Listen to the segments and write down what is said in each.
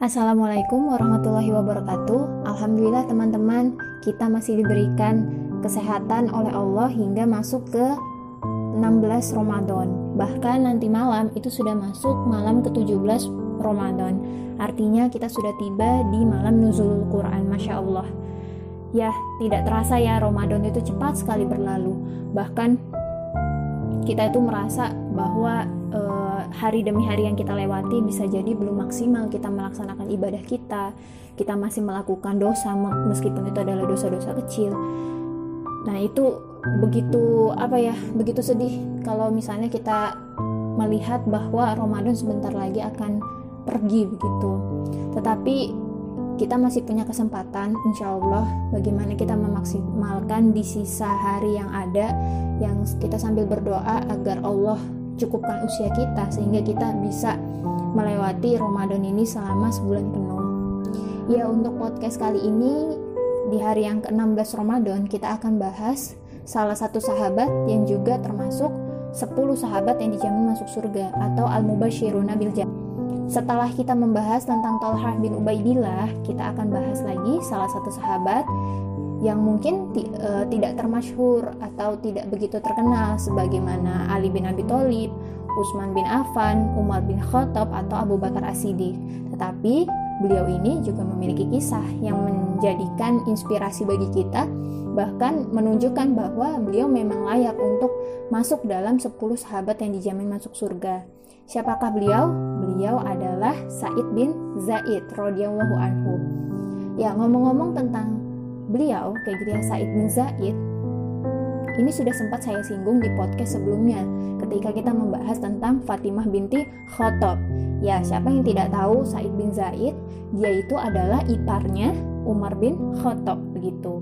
Assalamualaikum warahmatullahi wabarakatuh. Alhamdulillah teman-teman, kita masih diberikan kesehatan oleh Allah hingga masuk ke 16 Ramadan. Bahkan nanti malam itu sudah masuk malam ke-17 Ramadan. Artinya kita sudah tiba di malam nuzul Quran, Masya Allah. Ya, tidak terasa ya Ramadan itu cepat sekali berlalu. Bahkan kita itu merasa bahwa uh, hari demi hari yang kita lewati bisa jadi belum maksimal kita melaksanakan ibadah kita kita masih melakukan dosa meskipun itu adalah dosa-dosa kecil. Nah itu begitu apa ya begitu sedih kalau misalnya kita melihat bahwa Ramadan sebentar lagi akan pergi begitu. Tetapi kita masih punya kesempatan insya Allah bagaimana kita memaksimalkan di sisa hari yang ada yang kita sambil berdoa agar Allah cukupkan usia kita sehingga kita bisa melewati Ramadan ini selama sebulan penuh. Ya untuk podcast kali ini di hari yang ke-16 Ramadan kita akan bahas salah satu sahabat yang juga termasuk 10 sahabat yang dijamin masuk surga atau al-mubashiruna bil jannah setelah kita membahas tentang Talhah bin Ubaidillah, kita akan bahas lagi salah satu sahabat yang mungkin uh, tidak termasyhur atau tidak begitu terkenal sebagaimana Ali bin Abi Thalib, Utsman bin Affan, Umar bin Khattab atau Abu Bakar As-Siddiq. Tetapi beliau ini juga memiliki kisah yang menjadikan inspirasi bagi kita bahkan menunjukkan bahwa beliau memang layak untuk masuk dalam 10 sahabat yang dijamin masuk surga. Siapakah beliau? Beliau adalah Said bin Zaid radhiyallahu anhu. Ya, ngomong-ngomong tentang beliau, kayak gitu ya Said bin Zaid, ini sudah sempat saya singgung di podcast sebelumnya ketika kita membahas tentang Fatimah binti Khattab. Ya, siapa yang tidak tahu Said bin Zaid, dia itu adalah iparnya Umar bin Khattab begitu.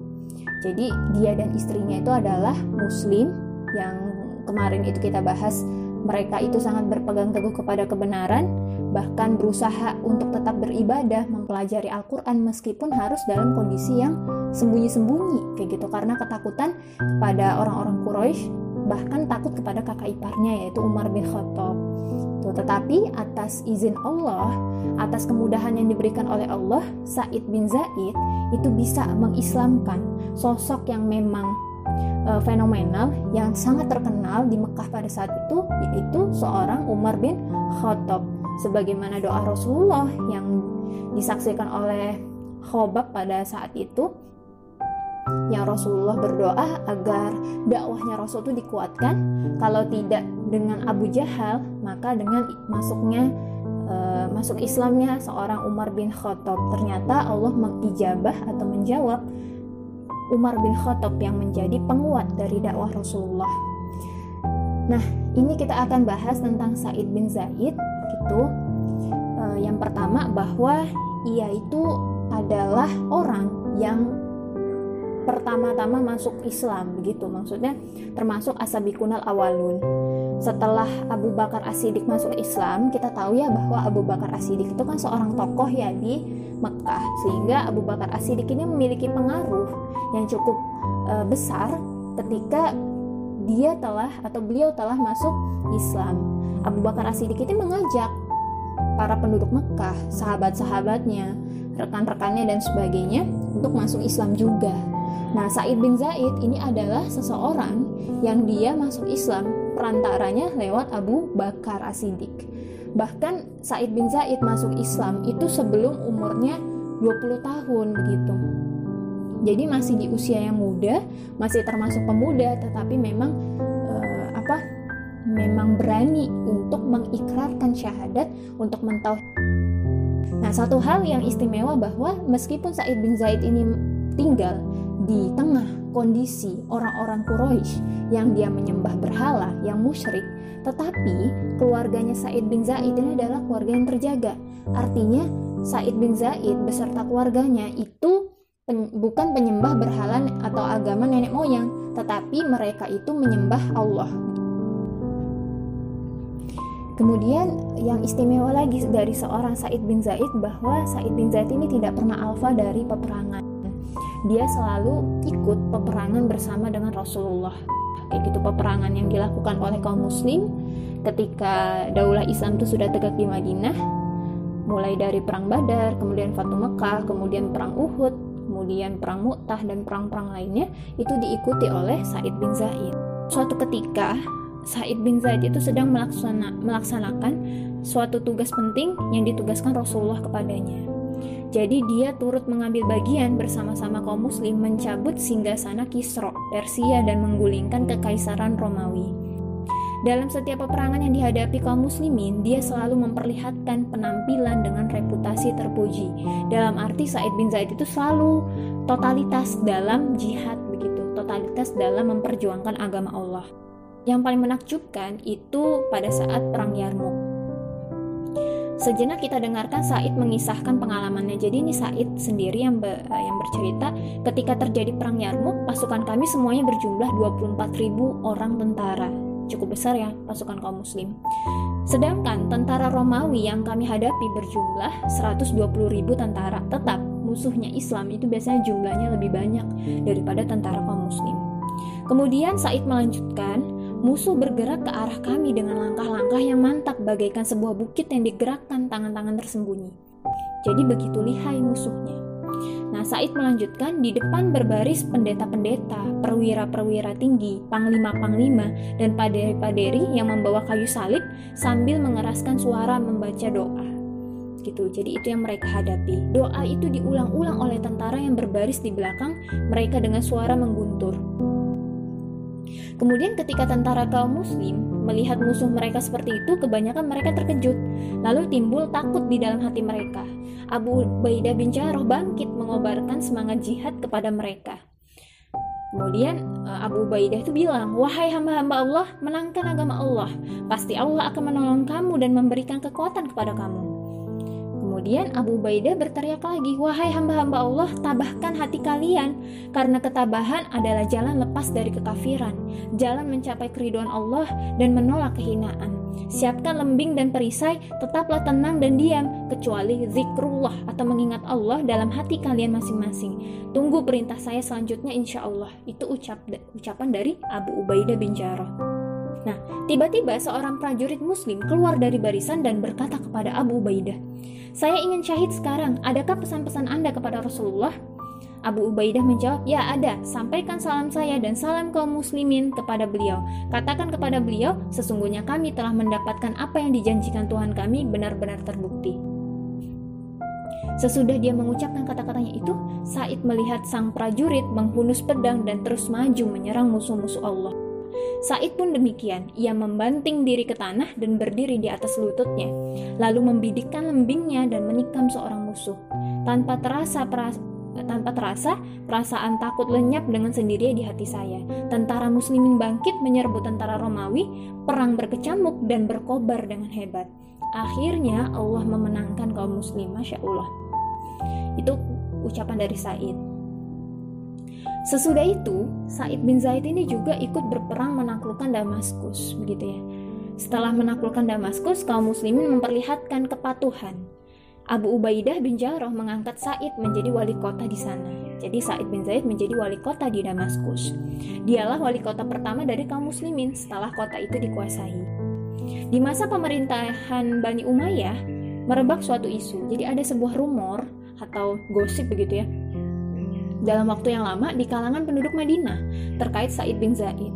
Jadi dia dan istrinya itu adalah muslim yang kemarin itu kita bahas mereka itu sangat berpegang teguh kepada kebenaran, bahkan berusaha untuk tetap beribadah, mempelajari Al-Quran meskipun harus dalam kondisi yang sembunyi-sembunyi, kayak gitu karena ketakutan kepada orang-orang Quraisy, bahkan takut kepada kakak iparnya yaitu Umar bin Khattab. Tuh, tetapi atas izin Allah, atas kemudahan yang diberikan oleh Allah, Said bin Zaid itu bisa mengislamkan sosok yang memang uh, fenomenal yang sangat terkenal di Mekah pada saat itu yaitu seorang Umar bin Khattab. Sebagaimana doa Rasulullah yang disaksikan oleh Khobab pada saat itu yang Rasulullah berdoa agar dakwahnya Rasul itu dikuatkan. Kalau tidak dengan Abu Jahal maka dengan masuknya uh, masuk Islamnya seorang Umar bin Khattab. Ternyata Allah mengijabah atau menjawab Umar bin Khattab yang menjadi penguat dari dakwah Rasulullah. Nah, ini kita akan bahas tentang Said bin Zaid gitu. E, yang pertama bahwa ia itu adalah orang yang pertama-tama masuk Islam begitu maksudnya termasuk asabikunal awalun setelah Abu Bakar As-Siddiq masuk Islam kita tahu ya bahwa Abu Bakar As-Siddiq itu kan seorang tokoh ya di Mekah sehingga Abu Bakar As-Siddiq ini memiliki pengaruh yang cukup uh, besar ketika dia telah atau beliau telah masuk Islam Abu Bakar As-Siddiq ini mengajak para penduduk Mekah sahabat-sahabatnya rekan-rekannya dan sebagainya untuk masuk Islam juga Nah, Said bin Zaid ini adalah seseorang yang dia masuk Islam perantaranya lewat Abu Bakar As-Siddiq. Bahkan Said bin Zaid masuk Islam itu sebelum umurnya 20 tahun begitu. Jadi masih di usia yang muda, masih termasuk pemuda tetapi memang uh, apa? memang berani untuk mengikrarkan syahadat untuk mentauhid. Nah, satu hal yang istimewa bahwa meskipun Said bin Zaid ini tinggal di tengah kondisi orang-orang Quraisy yang dia menyembah berhala, yang musyrik, tetapi keluarganya Said bin Zaid ini adalah keluarga yang terjaga. Artinya Said bin Zaid beserta keluarganya itu pen, bukan penyembah berhala atau agama nenek moyang, tetapi mereka itu menyembah Allah. Kemudian yang istimewa lagi dari seorang Said bin Zaid bahwa Said bin Zaid ini tidak pernah alfa dari peperangan. Dia selalu ikut peperangan bersama dengan Rasulullah. Kayak gitu peperangan yang dilakukan oleh kaum muslim ketika daulah Islam itu sudah tegak di Madinah. Mulai dari perang Badar, kemudian Fatu Mekah, kemudian perang Uhud, kemudian perang Mu'tah dan perang-perang lainnya itu diikuti oleh Said bin Zaid. Suatu ketika Said bin Zaid itu sedang melaksana, melaksanakan suatu tugas penting yang ditugaskan Rasulullah kepadanya. Jadi dia turut mengambil bagian bersama-sama kaum muslim mencabut singgasana Kisra, Persia dan menggulingkan kekaisaran Romawi. Dalam setiap peperangan yang dihadapi kaum muslimin, dia selalu memperlihatkan penampilan dengan reputasi terpuji. Dalam arti Said bin Zaid itu selalu totalitas dalam jihad begitu, totalitas dalam memperjuangkan agama Allah. Yang paling menakjubkan itu pada saat perang Yarmouk. Sejenak kita dengarkan Said mengisahkan pengalamannya. Jadi ini Said sendiri yang be, yang bercerita ketika terjadi perang Yarmouk, pasukan kami semuanya berjumlah 24.000 orang tentara cukup besar ya pasukan kaum muslim. Sedangkan tentara Romawi yang kami hadapi berjumlah 120 ribu tentara. Tetap musuhnya Islam itu biasanya jumlahnya lebih banyak daripada tentara kaum muslim. Kemudian Said melanjutkan, musuh bergerak ke arah kami dengan langkah-langkah yang mantap bagaikan sebuah bukit yang digerakkan tangan-tangan tersembunyi. Jadi begitu lihai musuhnya. Nah, Said melanjutkan di depan berbaris pendeta-pendeta, perwira-perwira tinggi, panglima-panglima, dan paderi-paderi yang membawa kayu salib sambil mengeraskan suara membaca doa. Gitu. Jadi itu yang mereka hadapi. Doa itu diulang-ulang oleh tentara yang berbaris di belakang mereka dengan suara mengguntur. Kemudian ketika tentara kaum muslim melihat musuh mereka seperti itu, kebanyakan mereka terkejut. Lalu timbul takut di dalam hati mereka. Abu Ubaidah bin Jarrah bangkit mengobarkan semangat jihad kepada mereka. Kemudian eh, Abu Ubaidah itu bilang, Wahai hamba-hamba Allah, menangkan agama Allah. Pasti Allah akan menolong kamu dan memberikan kekuatan kepada kamu. Kemudian Abu Ubaidah berteriak lagi, "Wahai hamba-hamba Allah, tabahkan hati kalian, karena ketabahan adalah jalan lepas dari kekafiran, jalan mencapai keriduan Allah dan menolak kehinaan. Siapkan lembing dan perisai, tetaplah tenang dan diam, kecuali zikrullah atau mengingat Allah dalam hati kalian masing-masing. Tunggu perintah saya selanjutnya insya Allah." Itu ucap ucapan dari Abu Ubaidah bin Jarrah. Nah, tiba-tiba seorang prajurit muslim keluar dari barisan dan berkata kepada Abu Ubaidah, "Saya ingin syahid sekarang. Adakah pesan-pesan Anda kepada Rasulullah?" Abu Ubaidah menjawab, "Ya, ada. Sampaikan salam saya dan salam kaum muslimin kepada beliau. Katakan kepada beliau, sesungguhnya kami telah mendapatkan apa yang dijanjikan Tuhan kami benar-benar terbukti." Sesudah dia mengucapkan kata-katanya itu, Said melihat sang prajurit menghunus pedang dan terus maju menyerang musuh-musuh Allah. Said pun demikian, ia membanting diri ke tanah dan berdiri di atas lututnya, lalu membidikkan lembingnya dan menikam seorang musuh. Tanpa terasa tanpa terasa, perasaan takut lenyap dengan sendirinya di hati saya. Tentara muslimin bangkit menyerbu tentara Romawi, perang berkecamuk dan berkobar dengan hebat. Akhirnya Allah memenangkan kaum muslim, Masya Allah. Itu ucapan dari Said. Sesudah itu, Said bin Zaid ini juga ikut berperang menaklukkan Damaskus, begitu ya. Setelah menaklukkan Damaskus, kaum muslimin memperlihatkan kepatuhan. Abu Ubaidah bin Jarrah mengangkat Said menjadi wali kota di sana. Jadi Said bin Zaid menjadi wali kota di Damaskus. Dialah wali kota pertama dari kaum muslimin setelah kota itu dikuasai. Di masa pemerintahan Bani Umayyah, merebak suatu isu. Jadi ada sebuah rumor atau gosip begitu ya dalam waktu yang lama di kalangan penduduk Madinah terkait Said bin Zaid.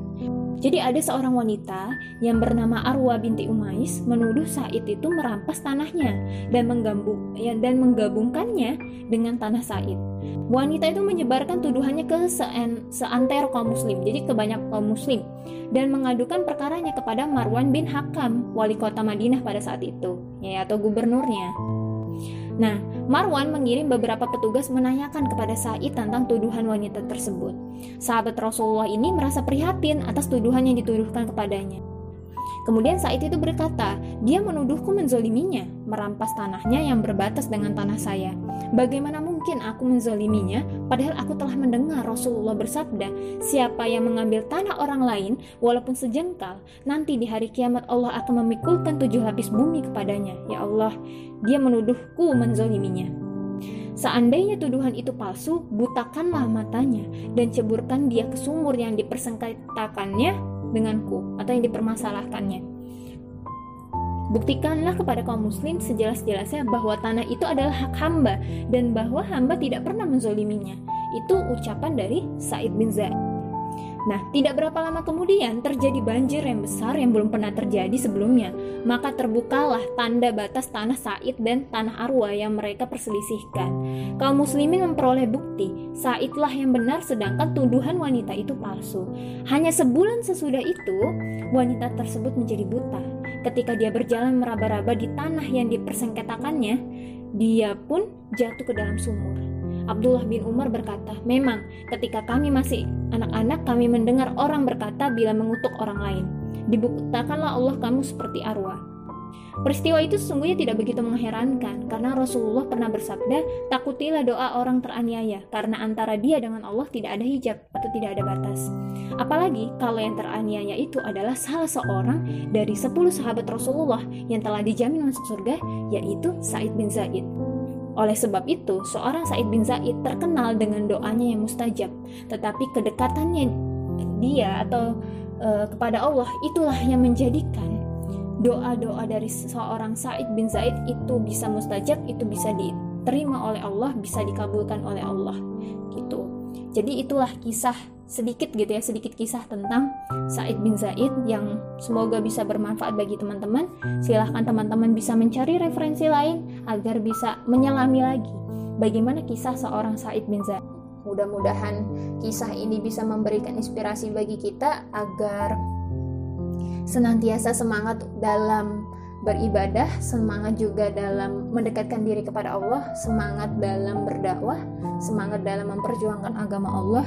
Jadi ada seorang wanita yang bernama Arwa binti Umais menuduh Said itu merampas tanahnya dan menggabung ya, dan menggabungkannya dengan tanah Said. Wanita itu menyebarkan tuduhannya ke sean, seantero kaum muslim, jadi ke banyak kaum muslim dan mengadukan perkaranya kepada Marwan bin Hakam, wali kota Madinah pada saat itu, ya atau gubernurnya. Nah, Marwan mengirim beberapa petugas menanyakan kepada Said tentang tuduhan wanita tersebut. Sahabat Rasulullah ini merasa prihatin atas tuduhan yang dituduhkan kepadanya. Kemudian Said itu berkata, dia menuduhku menzoliminya, merampas tanahnya yang berbatas dengan tanah saya. Bagaimana mungkin aku menzoliminya, padahal aku telah mendengar Rasulullah bersabda, siapa yang mengambil tanah orang lain, walaupun sejengkal, nanti di hari kiamat Allah akan memikulkan tujuh lapis bumi kepadanya. Ya Allah, dia menuduhku menzoliminya. Seandainya tuduhan itu palsu, butakanlah matanya dan ceburkan dia ke sumur yang dipersengketakannya denganku atau yang dipermasalahkannya. Buktikanlah kepada kaum muslim sejelas-jelasnya bahwa tanah itu adalah hak hamba dan bahwa hamba tidak pernah menzoliminya. Itu ucapan dari Said bin Zaid. Nah, tidak berapa lama kemudian terjadi banjir yang besar yang belum pernah terjadi sebelumnya. Maka terbukalah tanda batas tanah Said dan tanah Arwa yang mereka perselisihkan. Kaum muslimin memperoleh bukti, Saidlah yang benar sedangkan tuduhan wanita itu palsu. Hanya sebulan sesudah itu, wanita tersebut menjadi buta. Ketika dia berjalan meraba-raba di tanah yang dipersengketakannya, dia pun jatuh ke dalam sumur. Abdullah bin Umar berkata, "Memang, ketika kami masih anak-anak, kami mendengar orang berkata bila mengutuk orang lain, dibuktakanlah Allah kamu seperti arwah." Peristiwa itu sesungguhnya tidak begitu mengherankan karena Rasulullah pernah bersabda, "Takutilah doa orang teraniaya karena antara dia dengan Allah tidak ada hijab atau tidak ada batas." Apalagi kalau yang teraniaya itu adalah salah seorang dari 10 sahabat Rasulullah yang telah dijamin masuk surga, yaitu Said bin Zaid. Oleh sebab itu, seorang Said bin Zaid terkenal dengan doanya yang mustajab, tetapi kedekatannya dia atau e, kepada Allah itulah yang menjadikan doa-doa dari seorang Said bin Zaid itu bisa mustajab, itu bisa diterima oleh Allah, bisa dikabulkan oleh Allah. Gitu. Jadi itulah kisah sedikit gitu ya sedikit kisah tentang Said bin Zaid yang semoga bisa bermanfaat bagi teman-teman silahkan teman-teman bisa mencari referensi lain agar bisa menyelami lagi bagaimana kisah seorang Said bin Zaid mudah-mudahan kisah ini bisa memberikan inspirasi bagi kita agar senantiasa semangat dalam beribadah, semangat juga dalam mendekatkan diri kepada Allah, semangat dalam berdakwah, semangat dalam memperjuangkan agama Allah.